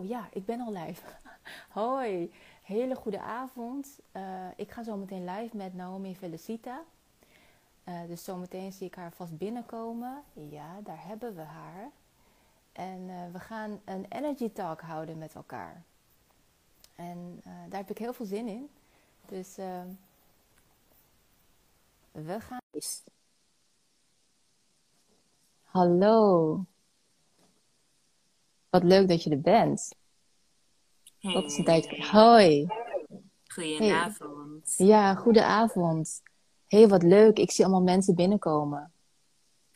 Oh ja, ik ben al live. Hoi, hele goede avond. Uh, ik ga zo meteen live met Naomi Felicita. Uh, dus zometeen zie ik haar vast binnenkomen. Ja, daar hebben we haar. En uh, we gaan een energy talk houden met elkaar. En daar heb ik heel veel zin in. Dus we gaan. Hallo. Wat leuk dat je er bent. Hey. Wat is een tijd. Hoi. Goedenavond. Hey. Ja, goedenavond. Hé, hey, wat leuk. Ik zie allemaal mensen binnenkomen.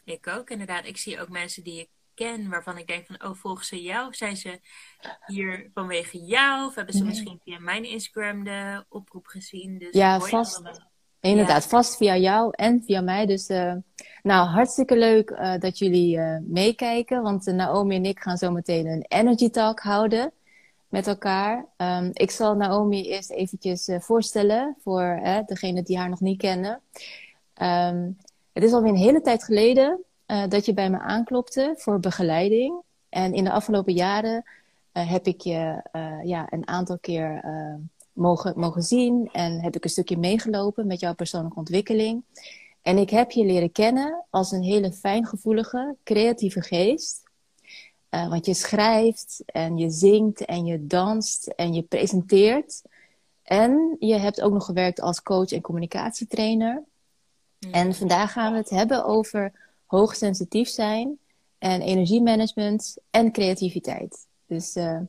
Ik ook, inderdaad. Ik zie ook mensen die ik ken, waarvan ik denk van, oh, volgens ze jou? Zijn ze hier vanwege jou? Of hebben ze nee. misschien via mijn Instagram de oproep gezien? Dus ja, vast. Allemaal. Inderdaad, ja. vast via jou en via mij. Dus uh, nou, hartstikke leuk uh, dat jullie uh, meekijken. Want Naomi en ik gaan zo meteen een energy talk houden met elkaar. Um, ik zal Naomi eerst eventjes voorstellen voor degenen die haar nog niet kennen. Um, het is alweer een hele tijd geleden dat je bij me aanklopte voor begeleiding. En in de afgelopen jaren heb ik je ja, een aantal keer mogen, mogen zien en heb ik een stukje meegelopen met jouw persoonlijke ontwikkeling. En ik heb je leren kennen als een hele fijngevoelige, creatieve geest. Uh, want je schrijft en je zingt en je danst en je presenteert. En je hebt ook nog gewerkt als coach en communicatietrainer. Mm. En vandaag gaan we het hebben over hoogsensitief zijn en energiemanagement en creativiteit. Dus uh,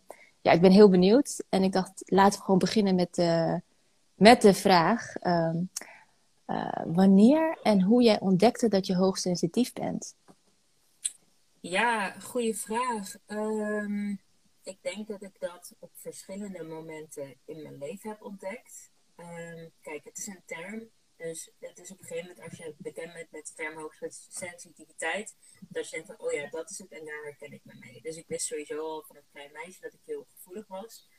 ja, ik ben heel benieuwd. En ik dacht, laten we gewoon beginnen met de, met de vraag: uh, uh, wanneer en hoe jij ontdekte dat je hoogsensitief bent? Ja, goede vraag. Um, ik denk dat ik dat op verschillende momenten in mijn leven heb ontdekt. Um, kijk, het is een term. Dus het is op een gegeven moment, als je bekend bent met de term hoogsensitiviteit, dat je denkt van, oh ja, dat is het en daar herken ik me mee. Dus ik wist sowieso al van een klein meisje dat ik heel gevoelig was.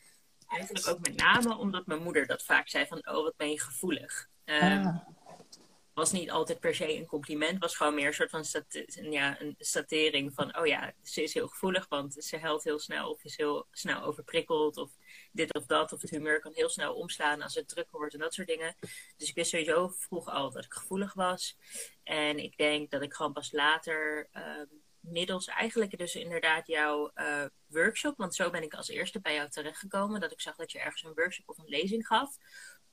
Eigenlijk ook met name omdat mijn moeder dat vaak zei van, oh, wat ben je gevoelig. Um, ah. Was niet altijd per se een compliment, was gewoon meer een soort van ja, een statering van, oh ja, ze is heel gevoelig, want ze helpt heel snel of is heel snel overprikkeld of dit of dat. Of het humeur kan heel snel omslaan als het drukker wordt en dat soort dingen. Dus ik wist sowieso vroeg al dat ik gevoelig was. En ik denk dat ik gewoon pas later, uh, middels eigenlijk dus inderdaad jouw uh, workshop, want zo ben ik als eerste bij jou terechtgekomen, dat ik zag dat je ergens een workshop of een lezing gaf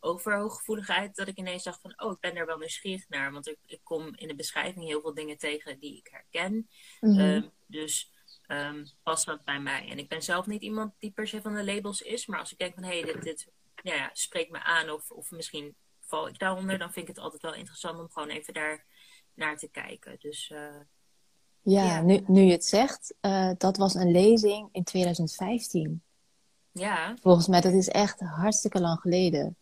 over hooggevoeligheid, dat ik ineens dacht van, oh, ik ben er wel nieuwsgierig naar, want ik, ik kom in de beschrijving heel veel dingen tegen die ik herken. Mm -hmm. uh, dus um, past dat bij mij. En ik ben zelf niet iemand die per se van de labels is, maar als ik denk van hé, hey, dit, dit ja, ja, spreekt me aan of, of misschien val ik daaronder, dan vind ik het altijd wel interessant om gewoon even daar naar te kijken. Dus uh, ja, ja, Nu, nu je het zegt, uh, dat was een lezing in 2015. Ja. Volgens mij, dat is echt hartstikke lang geleden.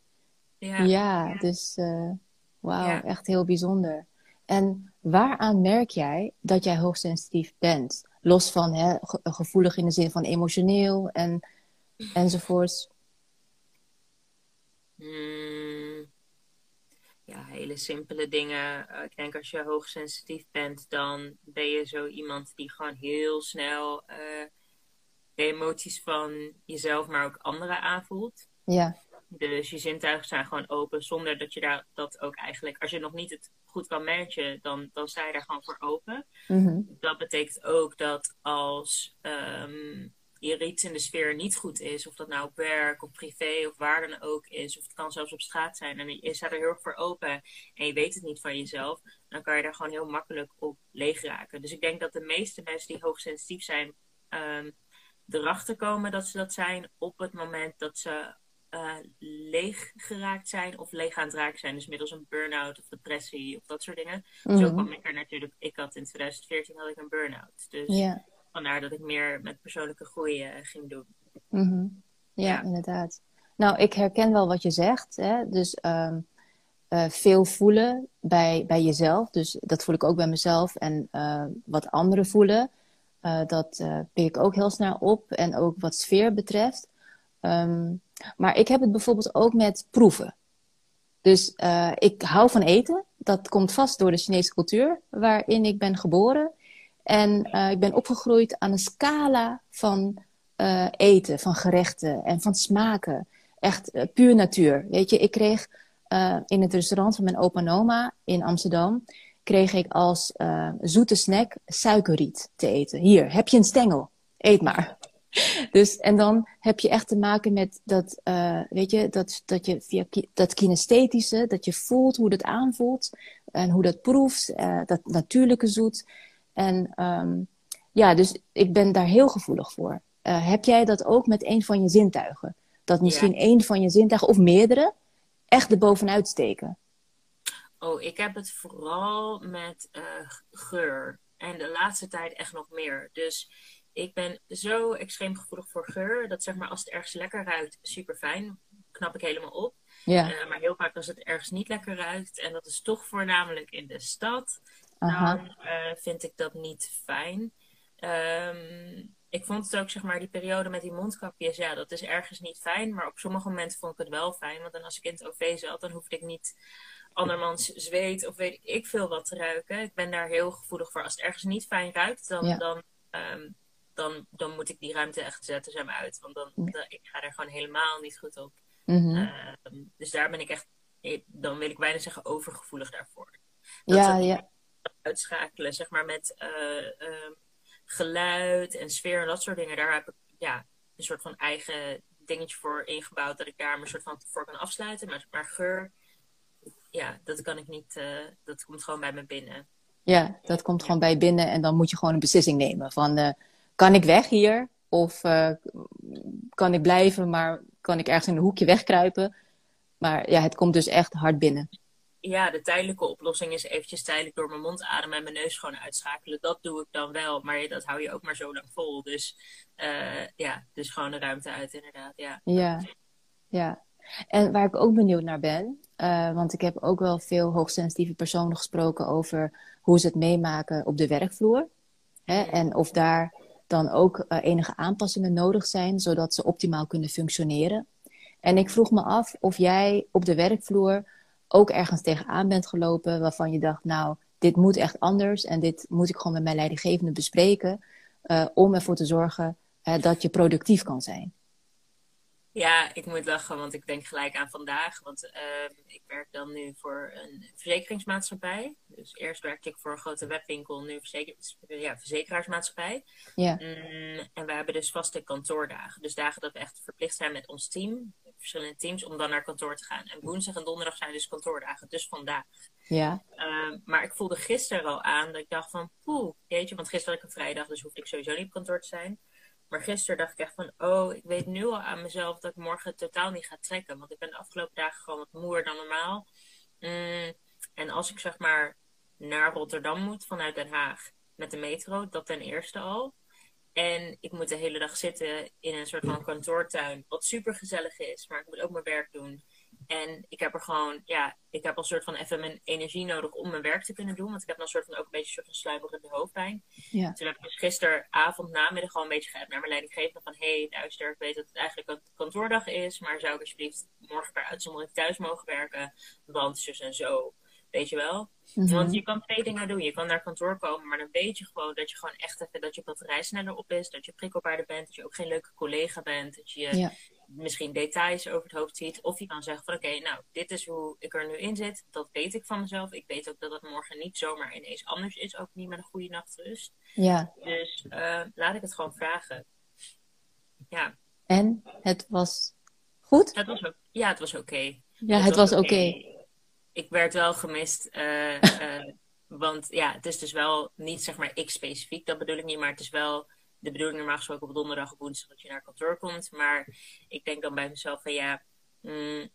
Ja, ja, ja. dus uh, wauw, ja. echt heel bijzonder. En waaraan merk jij dat jij hoogsensitief bent? Los van hè, gevoelig in de zin van emotioneel en, enzovoorts. Hmm. Ja, hele simpele dingen. Uh, ik denk als je hoogsensitief bent, dan ben je zo iemand die gewoon heel snel uh, de emoties van jezelf, maar ook anderen aanvoelt. Ja. Dus je zintuigen zijn gewoon open zonder dat je daar dat ook eigenlijk, als je nog niet het goed kan managen, dan, dan sta je daar gewoon voor open. Mm-hmm. Dat betekent ook dat als um, er iets in de sfeer niet goed is, of dat nou op werk of privé of waar dan ook is, of het kan zelfs op straat zijn, en je staat er heel erg voor open en je weet het niet van jezelf, dan kan je daar gewoon heel makkelijk op leeg raken. Dus ik denk dat de meeste mensen die hoogsensitief zijn, um, erachter komen dat ze dat zijn op het moment dat ze uh, leeg geraakt zijn of leeg aan het raken zijn. Dus middels een burn-out of depressie of dat soort dingen. Mm-hmm. Zo kwam ik er natuurlijk. Ik had in 2014 had ik een burn-out. Dus yeah. vandaar dat ik meer met persoonlijke groei uh, ging doen. Mm-hmm. Ja, ja, inderdaad. Nou, ik herken wel wat je zegt. Hè? Dus um, uh, veel voelen bij, bij jezelf. Dus dat voel ik ook bij mezelf. En wat anderen voelen. dat pik ik ook heel snel op. En ook wat sfeer betreft. Um, maar ik heb het bijvoorbeeld ook met proeven. Dus uh, ik hou van eten. Dat komt vast door de Chinese cultuur waarin ik ben geboren. En uh, ik ben opgegroeid aan een scala van eh, eten, van gerechten en van smaken. Echt puur natuur. Weet je, ik kreeg in het restaurant van mijn opa en oma in Amsterdam... kreeg ik als zoete snack suikerriet te eten. Hier, heb je een stengel? Eet maar. Dus, en dan heb je echt te maken met dat, uh, weet je, dat, dat je via dat kinesthetische, dat je voelt hoe dat aanvoelt en hoe dat proeft, uh, dat natuurlijke zoet. En um, ja, dus ik ben daar heel gevoelig voor. Uh, heb jij dat ook met een van je zintuigen? Dat misschien ja. één van je zintuigen of meerdere echt erbovenuit steken? Oh, ik heb het vooral met geur. En de laatste tijd echt nog meer. Dus ik ben zo extreem gevoelig voor geur. Dat zeg maar als het ergens lekker ruikt, super fijn. Knap ik helemaal op. Ja. Uh, maar heel vaak als het ergens niet lekker ruikt. En dat is toch voornamelijk in de stad. Aha. Dan uh, vind ik dat niet fijn. Um, ik vond het ook, zeg maar, die periode met die mondkapjes. Ja, dat is ergens niet fijn. Maar op sommige momenten vond ik het wel fijn. Want dan als ik in het OV zat, dan hoefde ik niet andermans zweet of weet ik veel wat te ruiken. Ik ben daar heel gevoelig voor. Als het ergens niet fijn ruikt, dan, ja. dan um, dan, dan moet ik die ruimte echt zetten, zeg maar uit. Want dan, dan ik ga er gewoon helemaal niet goed op. Mm -hmm. uh, dus daar ben ik echt, dan wil ik bijna zeggen, overgevoelig daarvoor. Dat ja, ja. Uitschakelen, zeg maar, met uh, uh, geluid en sfeer en dat soort dingen. Daar heb ik ja, een soort van eigen dingetje voor ingebouwd. Dat ik daar me een soort van voor kan afsluiten. Maar, maar geur, ja, dat kan ik niet, uh, dat komt gewoon bij me binnen. Ja, dat komt gewoon bij binnen en dan moet je gewoon een beslissing nemen van uh, kan ik weg hier of uh, kan ik blijven, maar kan ik ergens in een hoekje wegkruipen. Maar ja, het komt dus echt hard binnen. Ja, de tijdelijke oplossing is eventjes tijdelijk door mijn mond ademen en mijn neus gewoon uitschakelen. Dat doe ik dan wel, maar dat hou je ook maar zo lang vol. Dus uh, ja, dus gewoon de ruimte uit inderdaad, ja. Ja, ja. En waar ik ook benieuwd naar ben, uh, want ik heb ook wel veel hoogsensitieve personen gesproken over hoe ze het meemaken op de werkvloer. Hè? En of daar dan ook uh, enige aanpassingen nodig zijn, zodat ze optimaal kunnen functioneren. En ik vroeg me af of jij op de werkvloer ook ergens tegenaan bent gelopen waarvan je dacht, nou, dit moet echt anders en dit moet ik gewoon met mijn leidinggevende bespreken uh, om ervoor te zorgen uh, dat je productief kan zijn. Ja, ik moet lachen, want ik denk gelijk aan vandaag. Want uh, ik werk dan nu voor een verzekeringsmaatschappij. Dus eerst werkte ik voor een grote webwinkel, nu verzeker ja, verzekeraarsmaatschappij. Ja. Mm, en we hebben dus vaste kantoordagen. Dus dagen dat we echt verplicht zijn met ons team, verschillende teams, om dan naar kantoor te gaan. En woensdag en donderdag zijn dus kantoordagen, dus vandaag. Ja. Uh, maar ik voelde gisteren al aan dat ik dacht van, poeh, jeetje, want gisteren had ik een vrijdag, dus hoefde ik sowieso niet op kantoor te zijn. Maar gisteren dacht ik echt van, oh, ik weet nu al aan mezelf dat ik morgen totaal niet ga trekken. Want ik ben de afgelopen dagen gewoon wat moer dan normaal. Mm, en als ik zeg maar naar Rotterdam moet vanuit Den Haag met de metro, dat ten eerste al. En ik moet de hele dag zitten in een soort van kantoortuin, wat super gezellig is, maar ik moet ook mijn werk doen. En ik heb er gewoon, ja, ik heb al soort van even mijn energie nodig om mijn werk te kunnen doen. Want ik heb dan soort van ook een beetje een soort van sluimerende hoofdpijn. Ja. Toen heb ik dus gisteravond, namiddag al een beetje geappt naar mijn leidinggevende van... Hé, hey, luister, ik weet dat het eigenlijk een kantoordag is, maar zou ik alsjeblieft morgen per uitzondering thuis mogen werken? Want en zo, weet je wel? Mhm. Want je kan twee dingen doen. Je kan naar kantoor komen, maar dan weet je gewoon dat je gewoon echt even, dat je batterij sneller op is. Dat je prikkelbaarder bent, dat je ook geen leuke collega bent. Dat je Ja. Misschien details over het hoofd ziet. Of je kan zeggen van oké, nou, dit is hoe ik er nu in zit. Dat weet ik van mezelf. Ik weet ook dat het morgen niet zomaar ineens anders is. Ook niet met een goede nachtrust. Ja. Dus eh, laat ik het gewoon vragen. Ja, En het was goed? het was ook, ja, het was oké. Ja, het was oké. Ik werd wel gemist. eh, eh, want ja, het is dus wel niet zeg maar ik specifiek, dat bedoel ik niet. Maar het is wel de bedoeling normaal gesproken op donderdag of woensdag dat je naar kantoor komt. Maar ik denk dan bij mezelf van ja, mm,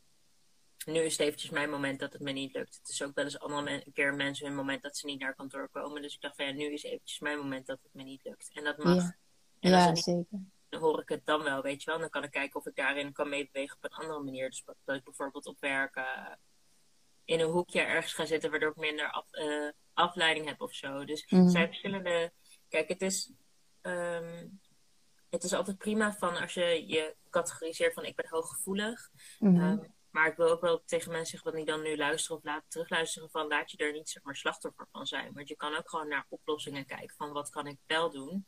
nu is het eventjes mijn moment dat het me niet lukt. Het is ook wel eens allemaal een keer mensen hun moment dat ze niet naar kantoor komen. Dus ik dacht van ja, nu is eventjes mijn moment dat het me niet lukt. En dat mag. Ja. En als Ja, het niet zeker. dan hoor ik het dan wel, weet je wel. Dan kan ik kijken of ik daarin kan meebewegen op een andere manier. Dus dat ik bijvoorbeeld op werk eh, in een hoekje ergens ga zitten, waardoor ik minder af, eh, afleiding heb of zo. Dus er zijn verschillende. Kijk, het is. Ehm, het is altijd prima van als je je categoriseert van ik ben hooggevoelig. Mhm. Ehm, maar ik wil ook wel tegen mensen zeggen wat niet dan nu luisteren of laten terugluisteren van laat je er niet zeg maar slachtoffer van zijn. Want je kan ook gewoon naar oplossingen kijken van wat kan ik wel doen.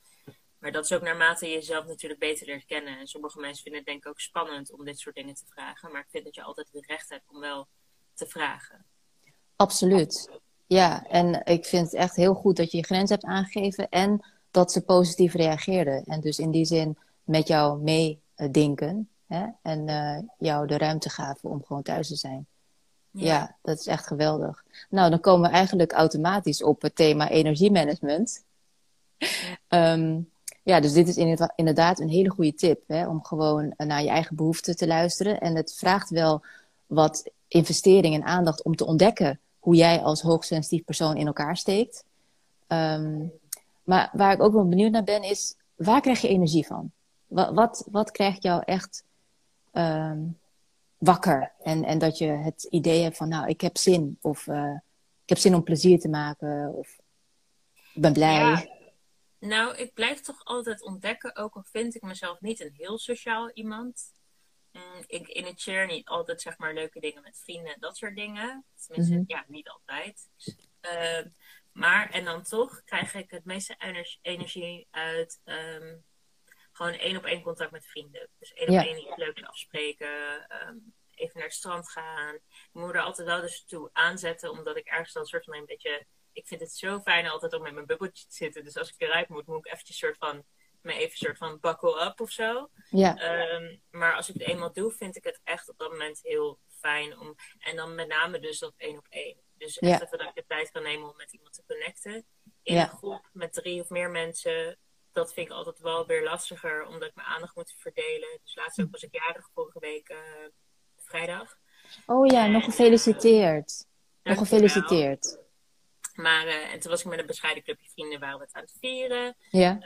maar dat is ook naarmate je jezelf natuurlijk beter leert kennen. En sommige mensen vinden het denk ik ook spannend om dit soort dingen te vragen. Maar ik vind dat je altijd het recht hebt om wel te vragen. Absoluut. Ja, en ik vind het echt heel goed dat je je grens hebt aangegeven en dat ze positief reageerden. En dus in die zin met jou meedenken hè? en uh, jou de ruimte gaven om gewoon thuis te zijn. Ja. ja. dat is echt geweldig. Nou, dan komen we eigenlijk automatisch op het thema energiemanagement. Ja, um, ja dus dit is inderdaad een hele goede tip hè, om gewoon naar je eigen behoeften te luisteren. En het vraagt wel wat investering en aandacht om te ontdekken hoe jij als hoogsensitief persoon in elkaar steekt. Um, maar waar ik ook wel benieuwd naar ben, is waar krijg je energie van? Wat, wat, wat krijgt jou echt um, wakker? En, en dat je het idee hebt van, nou, ik heb zin. Of uh, ik heb zin om plezier te maken. Of ik ben blij. Ja. Nou, ik blijf toch altijd ontdekken, ook al vind ik mezelf niet een heel sociaal iemand. Mm, ik initieer niet altijd zeg maar leuke dingen met vrienden en dat soort dingen. Tenminste, mm -hmm. ja, niet altijd. Uh, maar, en dan toch krijg ik het meeste energie uit um, gewoon één op één contact met vrienden. Dus één ja. op één iets leuks afspreken. Um, even naar het strand gaan. Ik moet er altijd wel dus toe aanzetten, omdat ik ergens dan soort van een beetje. Ik vind het zo fijn altijd om met mijn bubbeltje te zitten. Dus als ik eruit moet, moet ik eventjes soort van me even soort van buckle up of zo. Ja. Um, maar als ik het eenmaal doe, vind ik het echt op dat moment heel fijn om. En dan met name dus dat één op één. Dus echt Ja. even dat ik de tijd kan nemen om met iemand te connecten. In Ja. een groep met drie of meer mensen, dat vind ik altijd wel weer lastiger, omdat ik mijn aandacht moet verdelen. Dus laatst ook was ik jarig vorige week, eh, vrijdag. Oh ja, nog gefeliciteerd. Nog gefeliciteerd. Maar, eh, en toen was ik met een bescheiden clubje vrienden, waren we het aan het vieren. Ja,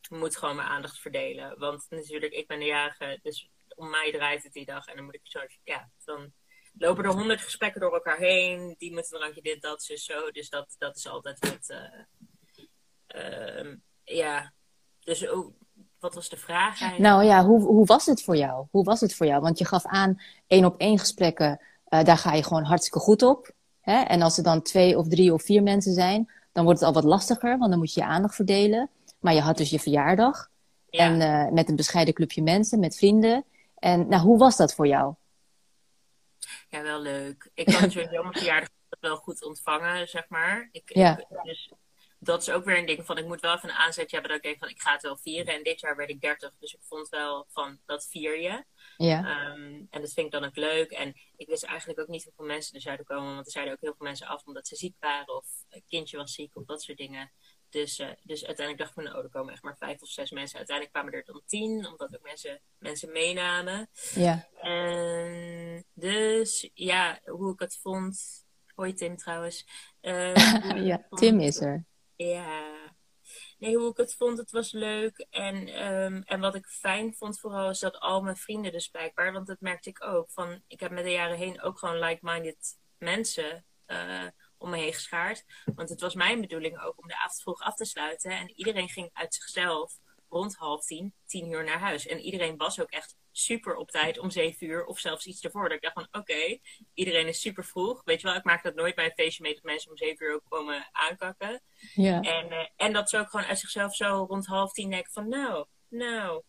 ik moet gewoon mijn aandacht verdelen. Want natuurlijk, ik ben de jarige, dus om mij draait het die dag. En dan moet ik zo, ja, dan lopen er honderd gesprekken door elkaar heen. Die moeten een drankje dit, dat, zus, zo. Dus dat, dat is altijd wat, eh, ehm, ja. Dus ook, wat was de vraag eigenlijk? nou ja, hoe, hoe was het voor jou? Hoe was het voor jou? Want je gaf aan, één op één gesprekken, eh, daar ga je gewoon hartstikke goed op. Hè? En als er dan twee of drie of vier mensen zijn, dan wordt het al wat lastiger, want dan moet je je aandacht verdelen. Maar je had dus je verjaardag. Ja. En eh, met een bescheiden clubje mensen, met vrienden. En nou, hoe was dat voor jou? Ja, wel leuk. Ik kan sowieso mijn verjaardag wel goed ontvangen, zeg maar. Ik, Ja. ik- dus dat is ook weer een ding van, ik moet wel even een aanzetje hebben dat ik denk van, ik ga het wel vieren. En dit jaar werd ik 30, dus ik vond wel van, dat vier je. Ja, Ehm, en dat vind ik dan ook leuk. En ik wist eigenlijk ook niet hoeveel mensen er zouden komen. Want er zeiden ook heel veel mensen af omdat ze ziek waren. Of een kindje was ziek of dat soort dingen. Dus, eh, dus uiteindelijk dacht ik van, oh, er komen echt maar vijf of zes mensen. Uiteindelijk kwamen er dan tien, omdat ook mensen, mensen meenamen. ja, En dus, ja, hoe ik het vond... Hoi Tim trouwens. Eh, ik ja. vond- Tim is er. ja. Nee, hoe ik het vond, het was leuk. En, ehm, en wat ik fijn vond vooral is dat al mijn vrienden dus blijkbaar, want dat merkte ik ook. Van, ik heb met de jaren heen ook gewoon like-minded mensen eh, om me heen geschaard. Want het was mijn bedoeling ook om de avond vroeg af te sluiten. En iedereen ging uit zichzelf rond half tien, tien uur naar huis. En iedereen was ook echt super op tijd om zeven uur of zelfs iets ervoor. Dat ik dacht van oké, iedereen is super vroeg. Weet je wel, ik maak dat nooit bij een feestje mee dat mensen om zeven uur ook komen aankakken. Ja, En, eh, en dat ze ook gewoon uit zichzelf zo rond half tien denken van nou, nou,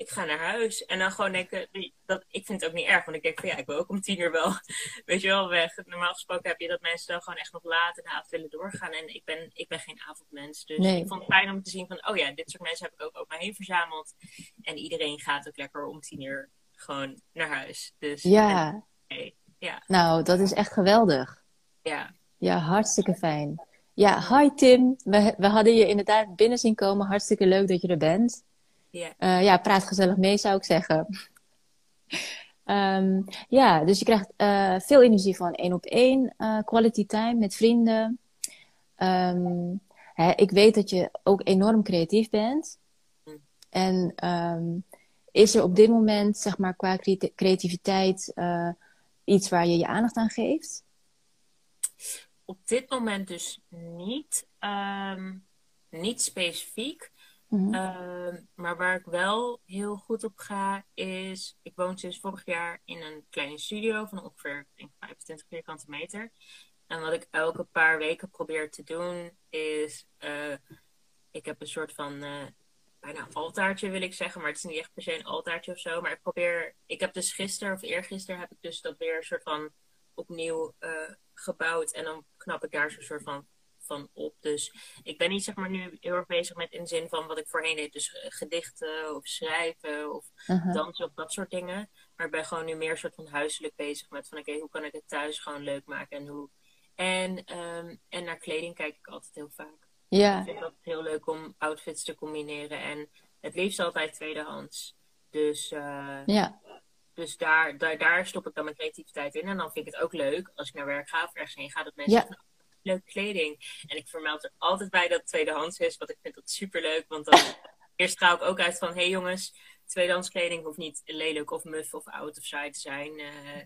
ik ga naar huis. En dan gewoon denken, dat, ik vind het ook niet erg, want ik denk van ja, ik wil ook om tien uur wel, weet je wel, weg. Normaal gesproken heb je dat mensen dan gewoon echt nog laat in de avond willen doorgaan. En ik ben, ik ben geen avondmens. Dus Nee. ik vond het fijn om te zien van, oh ja, dit soort mensen heb ik ook over me heen verzameld. En iedereen gaat ook lekker om tien uur gewoon naar huis. Dus ja. en- ja, Nou, dat is echt geweldig. ja. Ja, hartstikke fijn. Ja, hi Tim. We, we hadden je inderdaad binnen zien komen. Hartstikke leuk dat je er bent. Ja. Eh, ja, praat gezellig mee, zou ik zeggen. Ehm, ja, dus je krijgt eh, veel energie van één op één, eh, quality time met vrienden. Ehm, hè, ik weet dat je ook enorm creatief bent. Mm. En ehm, is er op dit moment, zeg maar, qua creati- creativiteit iets waar je je aandacht aan geeft? Op dit moment dus niet, niet specifiek. Mhm. Ehm, maar waar ik wel heel goed op ga, is. Ik woon sinds vorig jaar in een kleine studio van ongeveer ik denk, 25 vierkante meter. En wat ik elke paar weken probeer te doen, is. eh, ik heb een soort van. eh, bijna altaartje wil ik zeggen, maar het is niet echt per se een altaartje of zo. Maar ik probeer, ik heb dus gisteren of eergisteren heb ik dus dat weer een soort van opnieuw uh, gebouwd. En dan knap ik daar zo'n soort van, van op. Dus ik ben niet zeg maar nu heel erg bezig met in de zin van wat ik voorheen deed. Dus uh, gedichten of schrijven of Uh-huh. dansen of dat soort dingen. Maar ik ben gewoon nu meer soort van huiselijk bezig met van oké, hoe kan ik het thuis gewoon leuk maken en hoe. En, ehm, en naar kleding kijk ik altijd heel vaak. Ik Ja, vind het heel leuk om outfits te combineren. En het liefst altijd tweedehands. Dus, eh, ja, dus daar, daar, daar stop ik dan mijn creativiteit in. En dan vind ik het ook leuk als ik naar werk ga of ergens heen ga. Dat mensen Ja. zeggen, "Oh, leuke kleding. En ik vermeld er altijd bij dat het tweedehands is. Want ik vind dat super leuk. Want dan eerst trouw ik ook uit van... Hé hey jongens, tweedehands kleding hoeft niet lelijk of muf of oud of saai te zijn. Eh,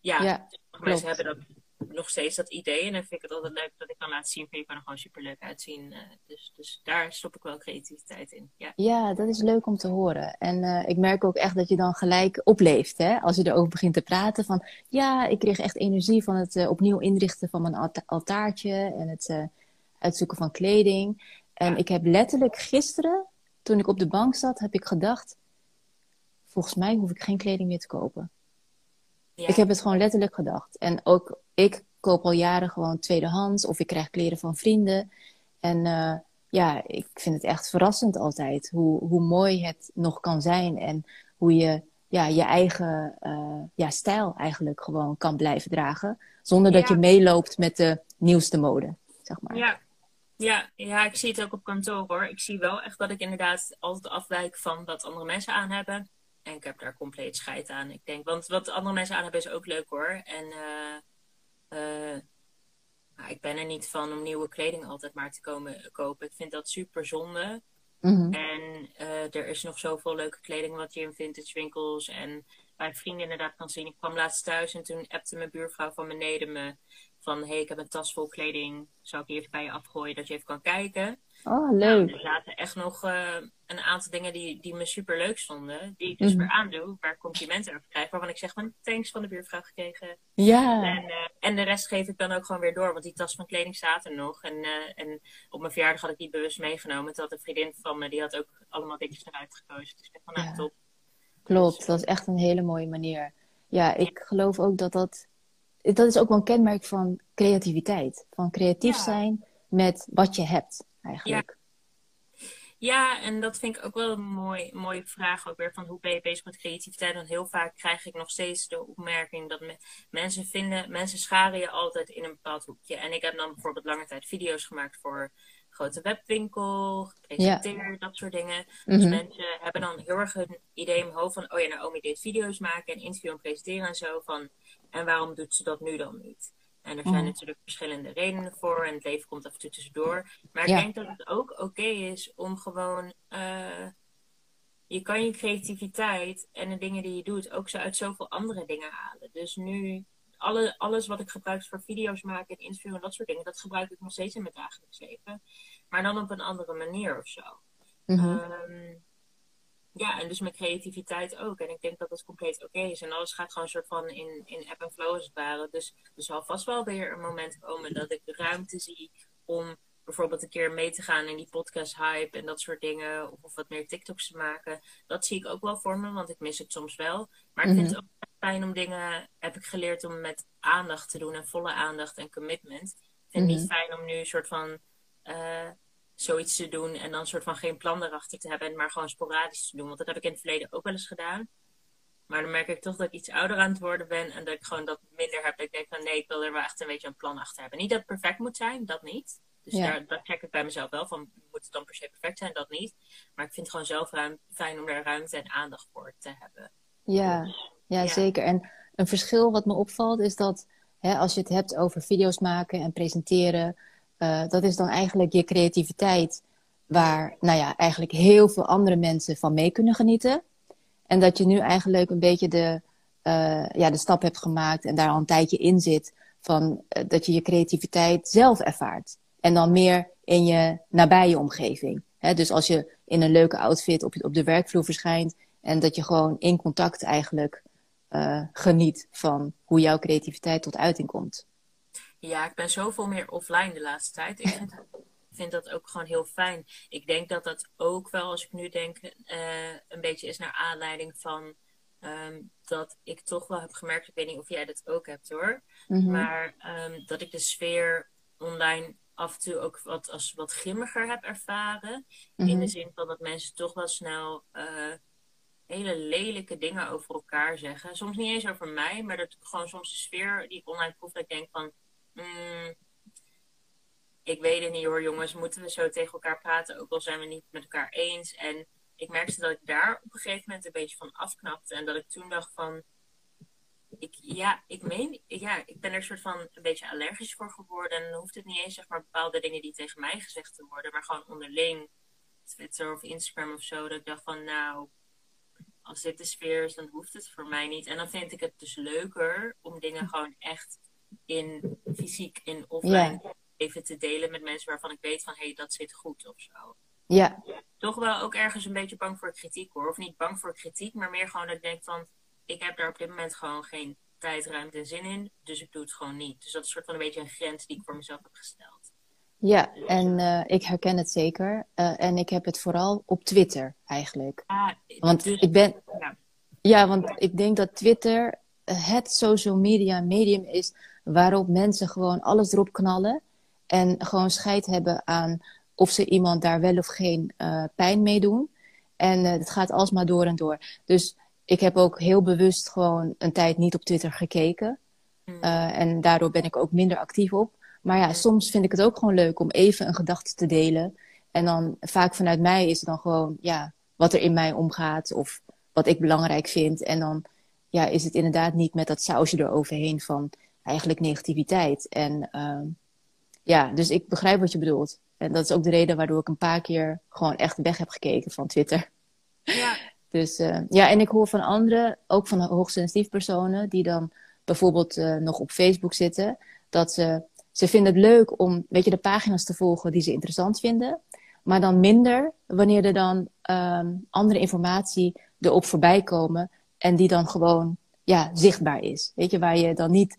ja, ja, sommige mensen hebben dat nog steeds dat idee. En dan vind ik het altijd leuk dat ik kan laten zien van je kan er gewoon super leuk uitzien. eh, dus, dus daar stop ik wel creativiteit in. Ja, Ja, dat is leuk om te horen. En eh, ik merk ook echt dat je dan gelijk opleeft, hè? Als je erover begint te praten van, ja, ik kreeg echt energie van het eh, opnieuw inrichten van mijn alta- altaartje en het uitzoeken van kleding. En Ja. ik heb letterlijk gisteren, toen ik op de bank zat, heb ik gedacht, volgens mij hoef ik geen kleding meer te kopen. Ja. Ik heb het gewoon letterlijk gedacht. En ook ik koop al jaren gewoon tweedehands of ik krijg kleren van vrienden. En eh, ja, ik vind het echt verrassend altijd hoe, hoe mooi het nog kan zijn en hoe je ja, je eigen eh, ja, stijl eigenlijk gewoon kan blijven dragen. Zonder dat Ja. je meeloopt met de nieuwste mode, zeg maar. Ja. Ja, ja, ik zie het ook op kantoor hoor. Ik zie wel echt dat ik inderdaad altijd afwijk van wat andere mensen aan hebben. En ik heb daar compleet scheid aan. Ik denk, want wat andere mensen aan hebben is ook leuk hoor. En eh, eh, maar ik ben er niet van om nieuwe kleding altijd maar te komen kopen. Ik vind dat super zonde. Mhm. En eh, er is nog zoveel leuke kleding wat je in vintage winkels en bij vrienden inderdaad kan zien. Ik kwam laatst thuis en toen appte mijn buurvrouw van beneden me van... hey, ik heb een tas vol kleding, zou ik die even bij je afgooien dat je even kan kijken? Oh, Nou, leuk. er zaten echt nog een aantal dingen die, die me super leuk stonden. Die ik dus Mhm. weer aandoe, waar ik complimenten over krijg. Waarvan ik zeg van thanks van de buurvrouw gekregen. Ja. En, eh, en de rest geef ik dan ook gewoon weer door. Want die tas van kleding staat er nog. En, eh, en op mijn verjaardag had ik die bewust meegenomen. Toen had een vriendin van me, die had ook allemaal dingetjes eruit gekozen. Dus ik dacht van nou Ja. top. Klopt, dat is echt een hele mooie manier. Ja, ik geloof ook dat dat... Dat is ook wel een kenmerk van creativiteit. Van creatief Ja. zijn met wat je hebt, eigenlijk. Ja, en dat vind ik ook wel een mooi, mooie vraag ook weer. Van hoe ben je bezig met creativiteit? Want heel vaak krijg ik nog steeds de opmerking dat me- mensen vinden... Mensen scharen je altijd in een bepaald hoekje. En ik heb dan bijvoorbeeld lange tijd video's gemaakt voor grote webwinkel. Gepresenteerd, dat soort dingen. Dus Mhm. mensen hebben dan heel erg een idee in hoofd van... Oh ja, Naomi deed video's maken en interviewen en presenteren en zo. Van, en waarom doet ze dat nu dan niet? En er zijn Mhm. natuurlijk verschillende redenen voor. En het leven komt af en toe tussendoor. Maar ik Ja. denk dat het ook oké is om gewoon... eh, je kan je creativiteit en de dingen die je doet... ook zo uit zoveel andere dingen halen. Dus nu... Alle, alles wat ik gebruik voor video's maken en interviewen en dat soort dingen... dat gebruik ik nog steeds in mijn dagelijks leven. Maar dan op een andere manier of zo. Mhm. Ehm, ja, en dus mijn creativiteit ook. En ik denk dat dat compleet oké is. En alles gaat gewoon een soort van in, in app en flow als het ware. Dus er zal vast wel weer een moment komen dat ik ruimte zie om bijvoorbeeld een keer mee te gaan in die podcast hype en dat soort dingen. Of, of wat meer TikToks te maken. Dat zie ik ook wel voor me, want ik mis het soms wel. Maar ik vind Mhm. het ook echt fijn om dingen, heb ik geleerd om met aandacht te doen. En volle aandacht en commitment. Ik vind het Mhm. niet fijn om nu een soort van... eh, zoiets te doen en dan een soort van geen plan erachter te hebben en maar gewoon sporadisch te doen. Want dat heb ik in het verleden ook wel eens gedaan. Maar dan merk ik toch dat ik iets ouder aan het worden ben en dat ik gewoon dat minder heb. Dat ik denk van nee, ik wil er wel echt een beetje een plan achter hebben. Niet dat het perfect moet zijn, dat niet. Dus Ja. daar, dat check ik bij mezelf wel van, moet het dan per se perfect zijn? Dat niet. Maar ik vind het gewoon zelf ruim, fijn om daar ruimte en aandacht voor te hebben. Ja, ja, Ja. zeker. En een verschil wat me opvalt is dat hè, als je het hebt over video's maken en presenteren, eh, dat is dan eigenlijk je creativiteit waar, nou ja, eigenlijk heel veel andere mensen van mee kunnen genieten. En dat je nu eigenlijk een beetje de, eh, ja, de stap hebt gemaakt en daar al een tijdje in zit van eh, dat je je creativiteit zelf ervaart. En dan meer in je nabije omgeving. Dus als je in een leuke outfit op, op de werkvloer verschijnt en dat je gewoon in contact eigenlijk geniet van hoe jouw creativiteit tot uiting komt. Ja, ik ben zoveel meer offline de laatste tijd. Ik vind, vind dat ook gewoon heel fijn. Ik denk dat dat ook wel, als ik nu denk, uh, een beetje is naar aanleiding van Ehm, dat ik toch wel heb gemerkt, ik weet niet of jij dat ook hebt hoor, mhm. maar um, dat ik de sfeer online af en toe ook wat, als wat grimmiger heb ervaren. In de mhm. zin van dat mensen toch wel snel uh, hele lelijke dingen over elkaar zeggen. Soms niet eens over mij, maar dat gewoon soms de sfeer die ik online proef, dat ik denk van. Mm, ik weet het niet hoor, jongens. Moeten we zo tegen elkaar praten? Ook al zijn we niet met elkaar eens. En ik merkte dat ik daar op een gegeven moment een beetje van afknapte. En dat ik toen dacht van, ik, ja, ik meen, ja, ik ben er soort van een beetje allergisch voor geworden. En dan hoeft het niet eens, zeg maar, bepaalde dingen die tegen mij gezegd te worden, maar gewoon onderling, Twitter of Instagram of zo. Dat ik dacht van, nou, als dit de sfeer is, dan hoeft het voor mij niet. En dan vind ik het dus leuker om dingen gewoon echt in fysiek, in offline, even te delen met mensen waarvan ik weet van, hé, hey, dat zit goed of zo. Ja. Toch wel ook ergens een beetje bang voor kritiek hoor. Of niet bang voor kritiek, maar meer gewoon dat ik denk van... Ik heb daar op dit moment gewoon geen tijd, ruimte en zin in. Dus ik doe het gewoon niet. Dus dat is soort van een beetje een grens die ik voor mezelf heb gesteld. Ja, en uh, ik herken het zeker. Uh, en ik heb het vooral op Twitter eigenlijk. Ah, want dus, ik ben. Ja. ja, want ik denk dat Twitter het social media medium is waarop mensen gewoon alles erop knallen. En gewoon scheid hebben aan of ze iemand daar wel of geen uh, pijn mee doen. En uh, het gaat alsmaar door en door. Dus ik heb ook heel bewust gewoon een tijd niet op Twitter gekeken. Uh, en daardoor ben ik ook minder actief op. Maar ja, soms vind ik het ook gewoon leuk om even een gedachte te delen. En dan vaak vanuit mij is het dan gewoon ja, wat er in mij omgaat of wat ik belangrijk vind. En dan ja, is het inderdaad niet met dat sausje eroverheen van eigenlijk negativiteit. En uh, ja, dus ik begrijp wat je bedoelt. En dat is ook de reden waardoor ik een paar keer gewoon echt weg heb gekeken van Twitter. Ja. Dus uh, ja, en ik hoor van anderen, ook van hoogsensitief personen, die dan bijvoorbeeld uh, nog op Facebook zitten, dat ze, ze vinden het leuk om, weet je, de pagina's te volgen die ze interessant vinden, maar dan minder wanneer er dan um, andere informatie erop voorbij komen en die dan gewoon, ja, zichtbaar is. Weet je, waar je dan niet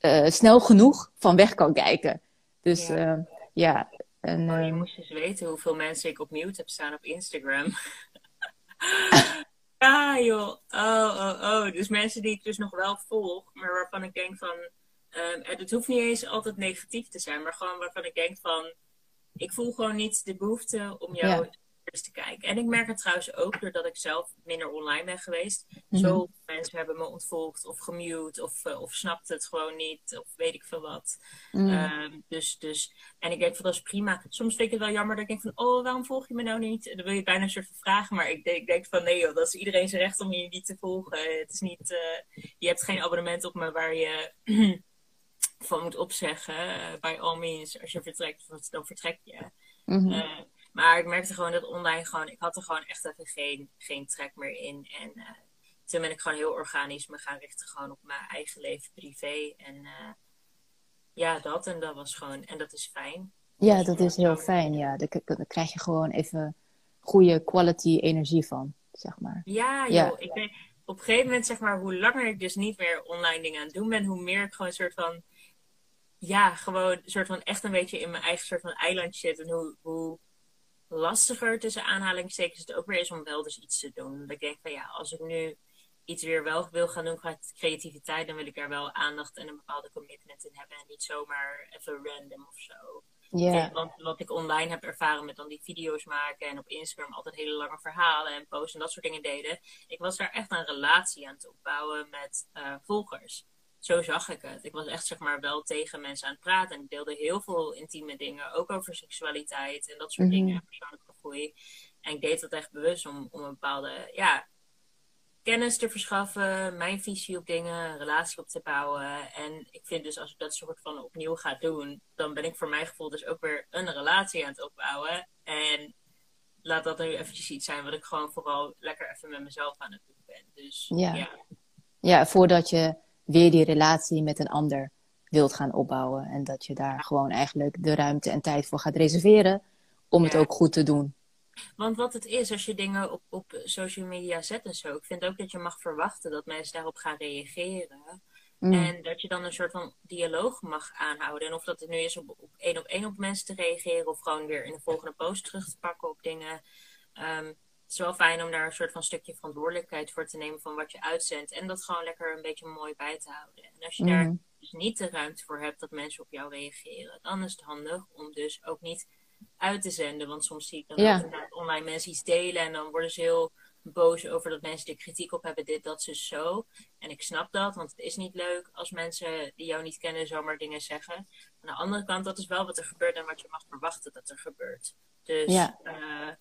uh, snel genoeg van weg kan kijken. Dus ja, ja en, oh, je ehm, moest eens weten hoeveel mensen ik op mute heb staan op Instagram. ja, joh. Oh, oh, oh. Dus mensen die ik dus nog wel volg, maar waarvan ik denk van. Um, het hoeft niet eens altijd negatief te zijn, maar gewoon waarvan ik denk van. Ik voel gewoon niet de behoefte om jou te kijken. En ik merk het trouwens ook doordat ik zelf minder online ben geweest. Mm Zo mensen hebben me ontvolgd of gemute of, uh, of snapt het gewoon niet of weet ik veel wat. Mhm. Ehm, dus, dus, en ik denk van dat is prima. Soms vind ik het wel jammer dat ik denk van oh waarom volg je me nou niet? En dan wil je bijna een soort van vragen, maar ik denk, ik denk van nee joh, dat is iedereen zijn recht om je niet te volgen. Het is niet, uh, je hebt geen abonnement op me waar je van moet opzeggen. Uh, by all means, als je vertrekt, dan vertrek je. Mm maar ik merkte gewoon dat online gewoon, ik had er gewoon echt even geen, geen trek meer in. En uh, toen ben ik gewoon heel organisch me gaan richten gewoon op mijn eigen leven privé. En uh, ja, dat en dat was gewoon, en dat is fijn. Ja, dat is heel fijn. Ja, daar, daar krijg je gewoon even goede quality energie van, zeg maar. Ja, joh. Ja. Ik ben, op een gegeven moment, zeg maar, hoe langer ik dus niet meer online dingen aan het doen ben, hoe meer ik gewoon een soort van, ja, gewoon een soort van echt een beetje in mijn eigen soort van eiland zit. En hoe, hoe lastiger tussen aanhalingstekens het ook weer is om wel dus iets te doen. Dat ik denk van ja, als ik nu iets weer wel wil gaan doen qua creativiteit, dan wil ik er wel aandacht en een bepaalde commitment in hebben. En niet zomaar even random of zo. Yeah. Want wat ik online heb ervaren met dan die video's maken en op Instagram altijd hele lange verhalen en posts en dat soort dingen deden. Ik was daar echt een relatie aan het opbouwen met uh, volgers zo zag ik het. Ik was echt zeg maar wel tegen mensen aan het praten. En ik deelde heel veel intieme dingen, ook over seksualiteit en dat soort mm -hmm. dingen, persoonlijke groei. En ik deed dat echt bewust om, om een bepaalde ja, kennis te verschaffen, mijn visie op dingen, een relatie op te bouwen. En ik vind dus als ik dat soort van opnieuw ga doen, dan ben ik voor mijn gevoel dus ook weer een relatie aan het opbouwen. En laat dat nu eventjes iets zijn wat ik gewoon vooral lekker even met mezelf aan het doen ben. Dus ja. ja. Ja, voordat je weer die relatie met een ander wilt gaan opbouwen. En dat je daar gewoon eigenlijk de ruimte en tijd voor gaat reserveren om het ook goed te doen. Want wat het is, als je dingen op, op social media zet en zo, ik vind ook dat je mag verwachten dat mensen daarop gaan reageren. Mm. En dat je dan een soort van dialoog mag aanhouden. En of dat het nu is om op één op één op mensen te reageren. Of gewoon weer in de volgende post terug te pakken op dingen. Um, het is wel fijn om daar een soort van stukje verantwoordelijkheid voor te nemen van wat je uitzendt. En dat gewoon lekker een beetje mooi bij te houden. En als je daar mm. dus niet de ruimte voor hebt dat mensen op jou reageren. Dan is het handig om dus ook niet uit te zenden. Want soms zie ik dan ja. online mensen iets delen. En dan worden ze heel boos over dat mensen er kritiek op hebben, dit, dat, ze zo. En ik snap dat, want het is niet leuk als mensen die jou niet kennen zomaar dingen zeggen. Aan de andere kant, dat is wel wat er gebeurt en wat je mag verwachten dat er gebeurt. Dus ja. Uh,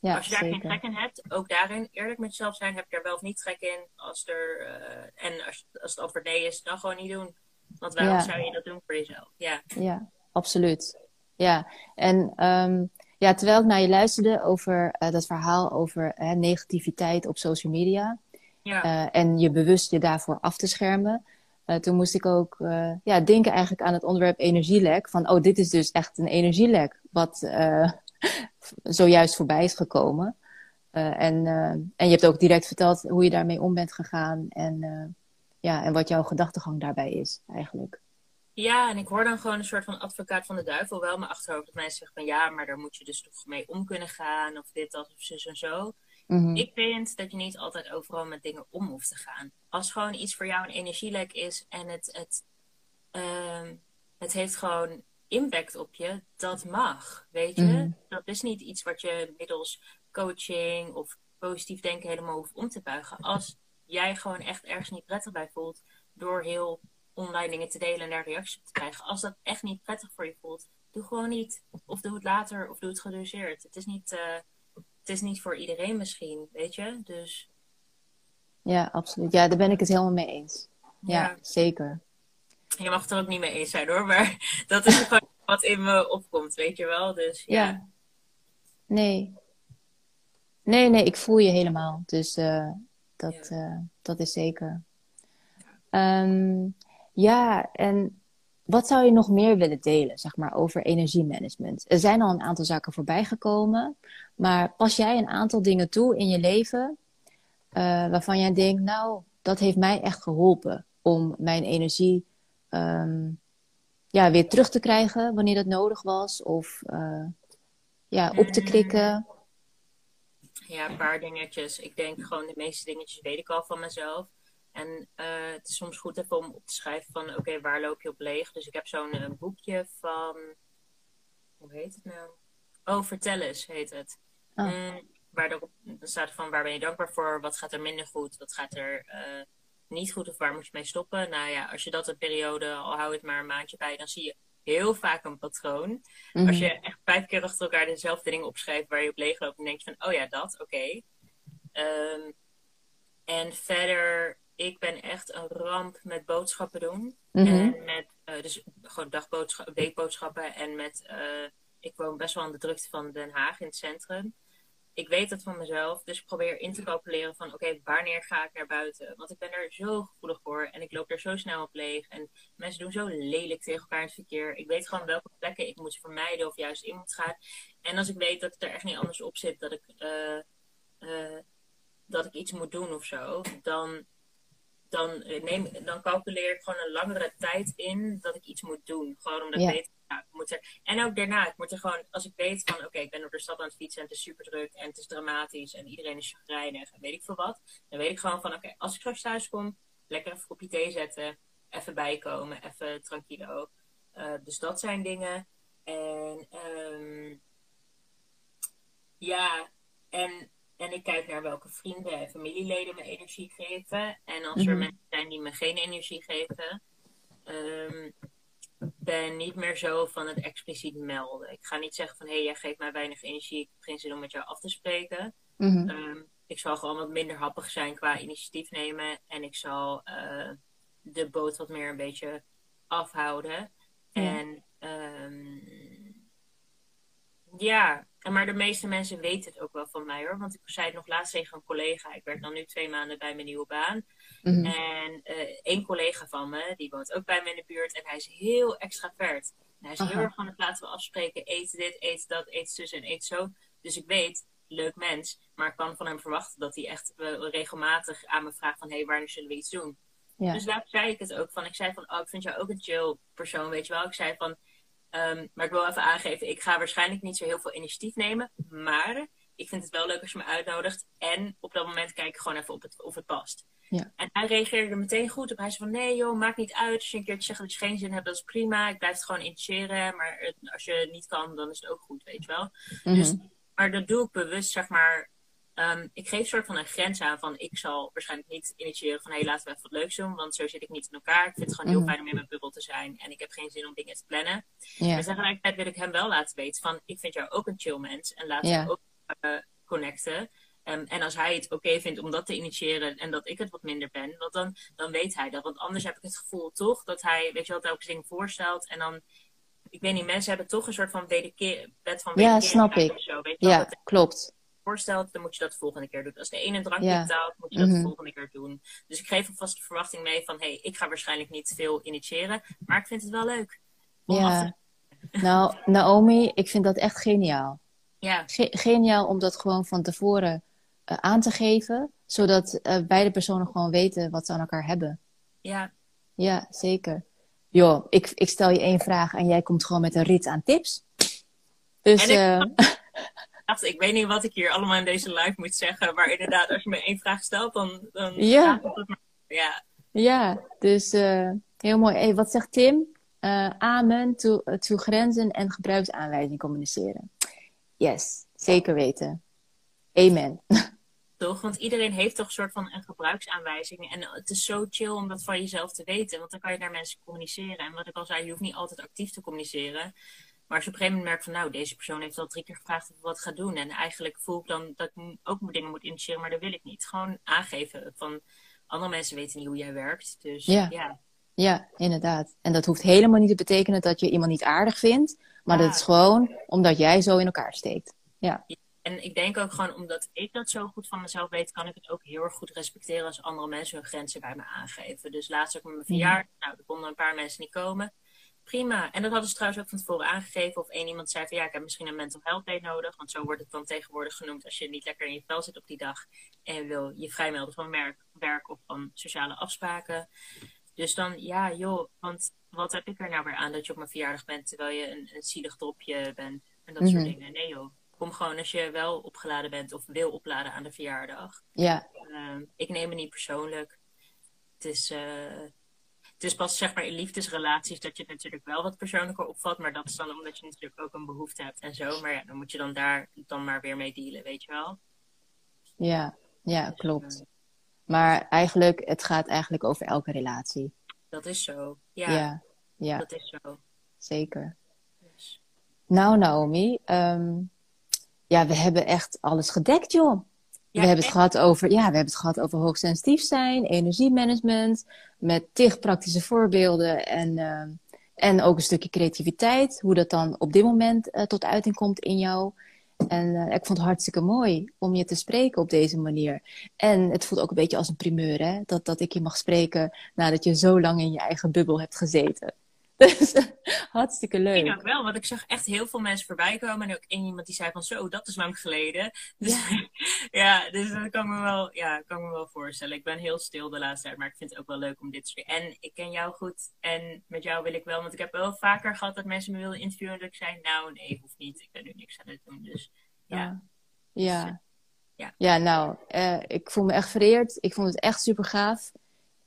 ja, als je daar geen trek in hebt, ook daarin eerlijk met jezelf zijn, heb je er wel of niet trek in. Als er, uh, en als, als het antwoord nee is, dan gewoon niet doen. Want waarom zou je dat doen voor jezelf? Ja, ja absoluut. Ja, en um, ja, terwijl ik naar je luisterde over uh, dat verhaal over uh, negativiteit op social media. Ja. En je bewust je daarvoor af te schermen. toen moest ik ook ja, denken eigenlijk aan het onderwerp energielek. Van, oh, dit is dus echt een energielek. Wat zojuist voorbij is gekomen. en, en je hebt ook direct verteld hoe je daarmee om bent gegaan. En, ja, en wat jouw gedachtegang daarbij is eigenlijk. Ja, en ik hoor dan gewoon een soort van advocaat van de duivel wel mijn achterhoofd. Dat mensen zeggen van ja, maar daar moet je dus toch mee om kunnen gaan. Of dit, dat, of zus en zo. Mhm. Ik vind dat je niet altijd overal met dingen om hoeft te gaan. Als gewoon iets voor jou een energielek is en het, het, uh, het heeft gewoon impact op je, dat mag. Weet je? Mhm. Dat is niet iets wat je middels coaching of positief denken helemaal hoeft om te buigen. Als jij gewoon echt ergens niet prettig bij voelt door heel online dingen te delen en daar reacties op te krijgen. Als dat echt niet prettig voor je voelt, doe gewoon niet. Of doe het later of doe het gedoseerd. Het is niet, uh, het is niet voor iedereen misschien, weet je? Dus... Ja, absoluut. Ja, daar ben ik het helemaal mee eens. Ja, zeker. Je mag het er ook niet mee eens zijn hoor, maar dat is gewoon wat in me opkomt, weet je wel. Dus ja. ja. Nee. Nee, nee, ik voel je helemaal. Dus uh, dat, ja. uh, dat is zeker. Um, ja, en wat zou je nog meer willen delen, zeg maar, over energiemanagement? Er zijn al een aantal zaken voorbij gekomen, maar pas jij een aantal dingen toe in je leven uh, waarvan jij denkt, nou, dat heeft mij echt geholpen om mijn energie um, ja, weer terug te krijgen wanneer dat nodig was, of uh, ja, op te krikken? Ja, een paar dingetjes. Ik denk gewoon de meeste dingetjes weet ik al van mezelf. En uh, het is soms goed even om op te schrijven van oké, waar loop je op leeg? Dus ik heb zo'n uh, boekje van, hoe heet het nou? Oh, vertel eens heet het. Oh. Mm, waar erop dan staat van waar ben je dankbaar voor? Wat gaat er minder goed? Wat gaat er uh, niet goed? Of waar moet je mee stoppen? Nou ja, als je dat een periode, al hou het maar een maandje bij, dan zie je heel vaak een patroon. Mm-hmm. Als je echt vijf keer achter elkaar dezelfde dingen opschrijft waar je op leeg loopt, dan denk je van oh ja, dat, oké. Okay. Um, en verder ik ben echt een ramp met boodschappen doen. Mhm. En met, uh, dus gewoon dagboodschappen, weekboodschappen. En met, uh, ik woon best wel aan de drukte van Den Haag in het centrum. Ik weet dat van mezelf, dus ik probeer in te calculeren van oké, wanneer ga ik naar buiten? Want ik ben er zo gevoelig voor en ik loop er zo snel op leeg. En mensen doen zo lelijk tegen elkaar in het verkeer. Ik weet gewoon welke plekken ik moet vermijden of juist in moet gaan. En als ik weet dat het er echt niet anders op zit, dat ik, uh, dat ik iets moet doen of zo, dan dan, eh, neem, dan calculeer ik gewoon een langere tijd in dat ik iets moet doen. Gewoon omdat ik weet, ik moet er. En ook daarna, ik moet er gewoon, als ik weet van, oké, ik ben door de stad aan het fietsen en het is super druk en het is dramatisch en iedereen is chagrijnig en weet ik veel wat. Dan weet ik gewoon van, oké, als ik straks thuis kom, lekker even een kopje thee zetten, even bijkomen, even tranquilo. Uh, dus dat zijn dingen. En um, ja, en en ik kijk naar welke vrienden en familieleden me energie geven. En als er mhm. mensen zijn die me geen energie geven, um, ben niet meer zo van het expliciet melden. Ik ga niet zeggen van hé, hey, jij geeft mij weinig energie, ik heb geen zin om met jou af te spreken. Mhm. Ehm, ik zal gewoon wat minder happig zijn qua initiatief nemen. En ik zal uh, de boot wat meer een beetje afhouden. En um, ja, maar de meeste mensen weten het ook wel van mij hoor. Want ik zei het nog laatst tegen een collega. Ik werk dan nu twee maanden bij mijn nieuwe baan. Mhm. En uh, één collega van me, die woont ook bij me in de buurt. En hij is heel extravert. En hij is heel erg van het laten we afspreken. Eet dit, eet dat, eet zus en eet zo. Dus ik weet, leuk mens. Maar ik kan van hem verwachten dat hij echt uh, regelmatig aan me vraagt van... Hé, hey, wanneer zullen we iets doen? Ja. Dus daar zei ik het ook van. Ik zei van, oh, ik vind jou ook een chill persoon, weet je wel. Ik zei van, ehm, maar ik wil even aangeven, ik ga waarschijnlijk niet zo heel veel initiatief nemen. Maar ik vind het wel leuk als je me uitnodigt. En op dat moment kijk ik gewoon even op het, of het past. Ja. En hij reageerde er meteen goed op. Hij zei van, nee joh, maakt niet uit. Als je een keertje zegt dat je geen zin hebt, dat is prima. Ik blijf het gewoon initiëren. Maar het- als je het niet kan, dan is het ook goed, weet je wel. Dus, Mhm. maar dat doe ik bewust, zeg maar. Ehm, ik geef een soort van een grens aan van ik zal waarschijnlijk niet initiëren van hé, laten we even wat leuks doen, want zo zit ik niet in elkaar. Ik vind het gewoon heel Mhm. fijn om in mijn bubbel te zijn en ik heb geen zin om dingen te plannen. Maar tegelijkertijd wil ik hem wel laten weten van ik vind jou ook een chill mens en laten we ook eh, connecten. En als hij het oké vindt om dat te initiëren en dat ik het wat minder ben, want dan, dan weet hij dat. Want anders heb ik het gevoel toch dat hij, weet je wat, elke ding voorstelt en dan, ik weet niet, mensen hebben toch een soort van wederkeer, wet van Ja, snap ik. Zo, weet je Ja, dat klopt. voorstelt, dan moet je dat de volgende keer doen. Als de ene een drankje Ja. betaalt, moet je dat Mhm. de volgende keer doen. Dus ik geef alvast de verwachting mee van, hé, hey, ik ga waarschijnlijk niet veel initiëren, maar ik vind het wel leuk. Om Ja. te- Nou, Naomi, ik vind dat echt geniaal. Ja, Ge- geniaal om dat gewoon van tevoren aan te geven, zodat eh, beide personen gewoon weten wat ze aan elkaar hebben. ja, Ja, zeker. Joh, ik, ik stel je één vraag en jij komt gewoon met een rit aan tips. Dus En ik- eh, ik weet niet wat ik hier allemaal in deze live moet zeggen, maar inderdaad, als je me één vraag stelt, dan, dan Ja. Ja, ja, dus eh, heel mooi. Hey, wat zegt Tim? Eh, amen to, to grenzen en gebruiksaanwijzing communiceren. Yes, zeker weten. Amen. toch? Want iedereen heeft toch een soort van een gebruiksaanwijzing. En het is zo chill om dat van jezelf te weten. Want dan kan je naar mensen communiceren. En wat ik al zei, je hoeft niet altijd actief te communiceren. Maar als je op een gegeven moment merkt van, nou, deze persoon heeft al drie keer gevraagd of ik wat ga doen. En eigenlijk voel ik dan dat ik ook dingen moet initiëren, maar dat wil ik niet. Gewoon aangeven van, andere mensen weten niet hoe jij werkt. Dus Ja. ja, Ja, inderdaad. En dat hoeft helemaal niet te betekenen dat je iemand niet aardig vindt, maar Ja. dat is gewoon omdat jij zo in elkaar steekt. Ja, En ik denk ook gewoon omdat ik dat zo goed van mezelf weet, kan ik het ook heel erg goed respecteren als andere mensen hun grenzen bij me aangeven. Dus laatst ook met mijn verjaardag, nou, er konden een paar mensen niet komen. Prima. En dat hadden ze trouwens ook van tevoren aangegeven. Of één iemand zei van ja, ik heb misschien een mental health day nodig. Want zo wordt het dan tegenwoordig genoemd als je niet lekker in je vel zit op die dag. En je wil je vrijmelden van werk, werk of van sociale afspraken. Dus dan, ja joh, want wat heb ik er nou weer aan dat je op mijn verjaardag bent terwijl je een, een zielig dropje bent en dat soort Mhm. dingen. Nee joh, kom gewoon als je wel opgeladen bent of wil opladen aan de verjaardag. ja, Ehm, ik neem het niet persoonlijk. Het is, eh, het is pas zeg maar in liefdesrelaties dat je het natuurlijk wel wat persoonlijker opvat. Maar dat is dan omdat je natuurlijk ook een behoefte hebt en zo. Maar ja, dan moet je dan daar dan maar weer mee dealen, weet je wel. ja, ja, klopt. Maar eigenlijk, het gaat eigenlijk over elke relatie. dat is zo. Ja, Ja, ja, dat is zo. zeker. Dus, Nou, Naomi, ehm, ja, we hebben echt alles gedekt, joh. Ja, we hebben het gehad over, ja, we hebben het gehad over hoogsensitief zijn, energiemanagement, met tig praktische voorbeelden en, ehm, en ook een stukje creativiteit, hoe dat dan op dit moment eh, tot uiting komt in jou. En eh, ik vond het hartstikke mooi om je te spreken op deze manier. En het voelt ook een beetje als een primeur, hè? Dat, dat ik je mag spreken nadat je zo lang in je eigen bubbel hebt gezeten. Dus hartstikke ik leuk. ook wel, want ik zag echt heel veel mensen voorbij komen. En ook één iemand die zei van zo, dat is lang geleden. Dus ja, dus dat kan me wel, ja, kan me wel voorstellen. Ik ben heel stil de laatste tijd, maar ik vind het ook wel leuk om dit te En ik ken jou goed en met jou wil ik wel. Want ik heb wel vaker gehad dat mensen me wilden interviewen. En dat ik zei, nou nee, hoeft niet. Ik ben nu niks aan het doen. Dus ja, Ja. Ja. Ja, nou, eh, ik voel me echt vereerd. Ik vond het echt super gaaf.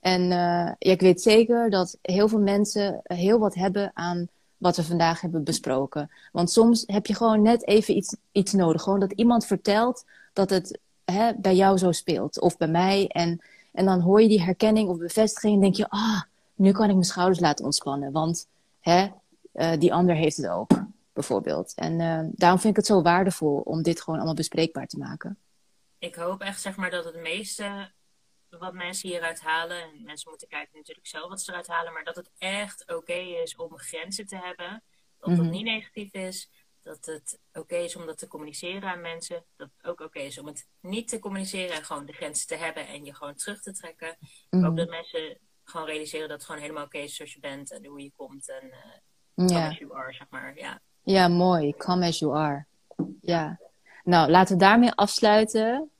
En eh, ja, ik weet zeker dat heel veel mensen heel wat hebben aan wat we vandaag hebben besproken. Want soms heb je gewoon net even iets, iets nodig. Gewoon dat iemand vertelt dat het hè, bij jou zo speelt. Of bij mij. En, en dan hoor je die herkenning of bevestiging en denk je... Ah, nu kan ik mijn schouders laten ontspannen. Want hè, eh, die ander heeft het ook, bijvoorbeeld. En eh, daarom vind ik het zo waardevol om dit gewoon allemaal bespreekbaar te maken. ik hoop echt zeg maar dat het meeste wat mensen hieruit halen, en mensen moeten kijken natuurlijk zelf wat ze eruit halen, maar dat het echt oké is om grenzen te hebben. Dat Mhm. dat niet negatief is. Dat het oké is om dat te communiceren aan mensen. Dat het ook oké is om het niet te communiceren en gewoon de grenzen te hebben en je gewoon terug te trekken. Ik Mhm. hoop dat mensen gewoon realiseren dat het gewoon helemaal oké is zoals je bent en hoe je komt en eh come as you are, zeg maar. Ja. ja, mooi. Come as you are. Ja. Nou, laten we daarmee afsluiten.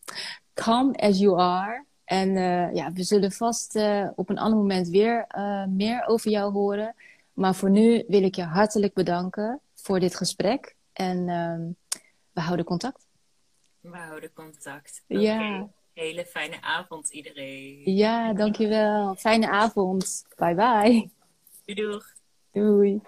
Come as you are. En ja, we zullen vast op een ander moment weer meer over jou horen. Maar voor nu wil ik je hartelijk bedanken voor dit gesprek. En ehm, we houden contact. We houden contact. Ja. Hele fijne avond iedereen. Ja, dankjewel. Fijne avond. Bye bye. Doei. Doei.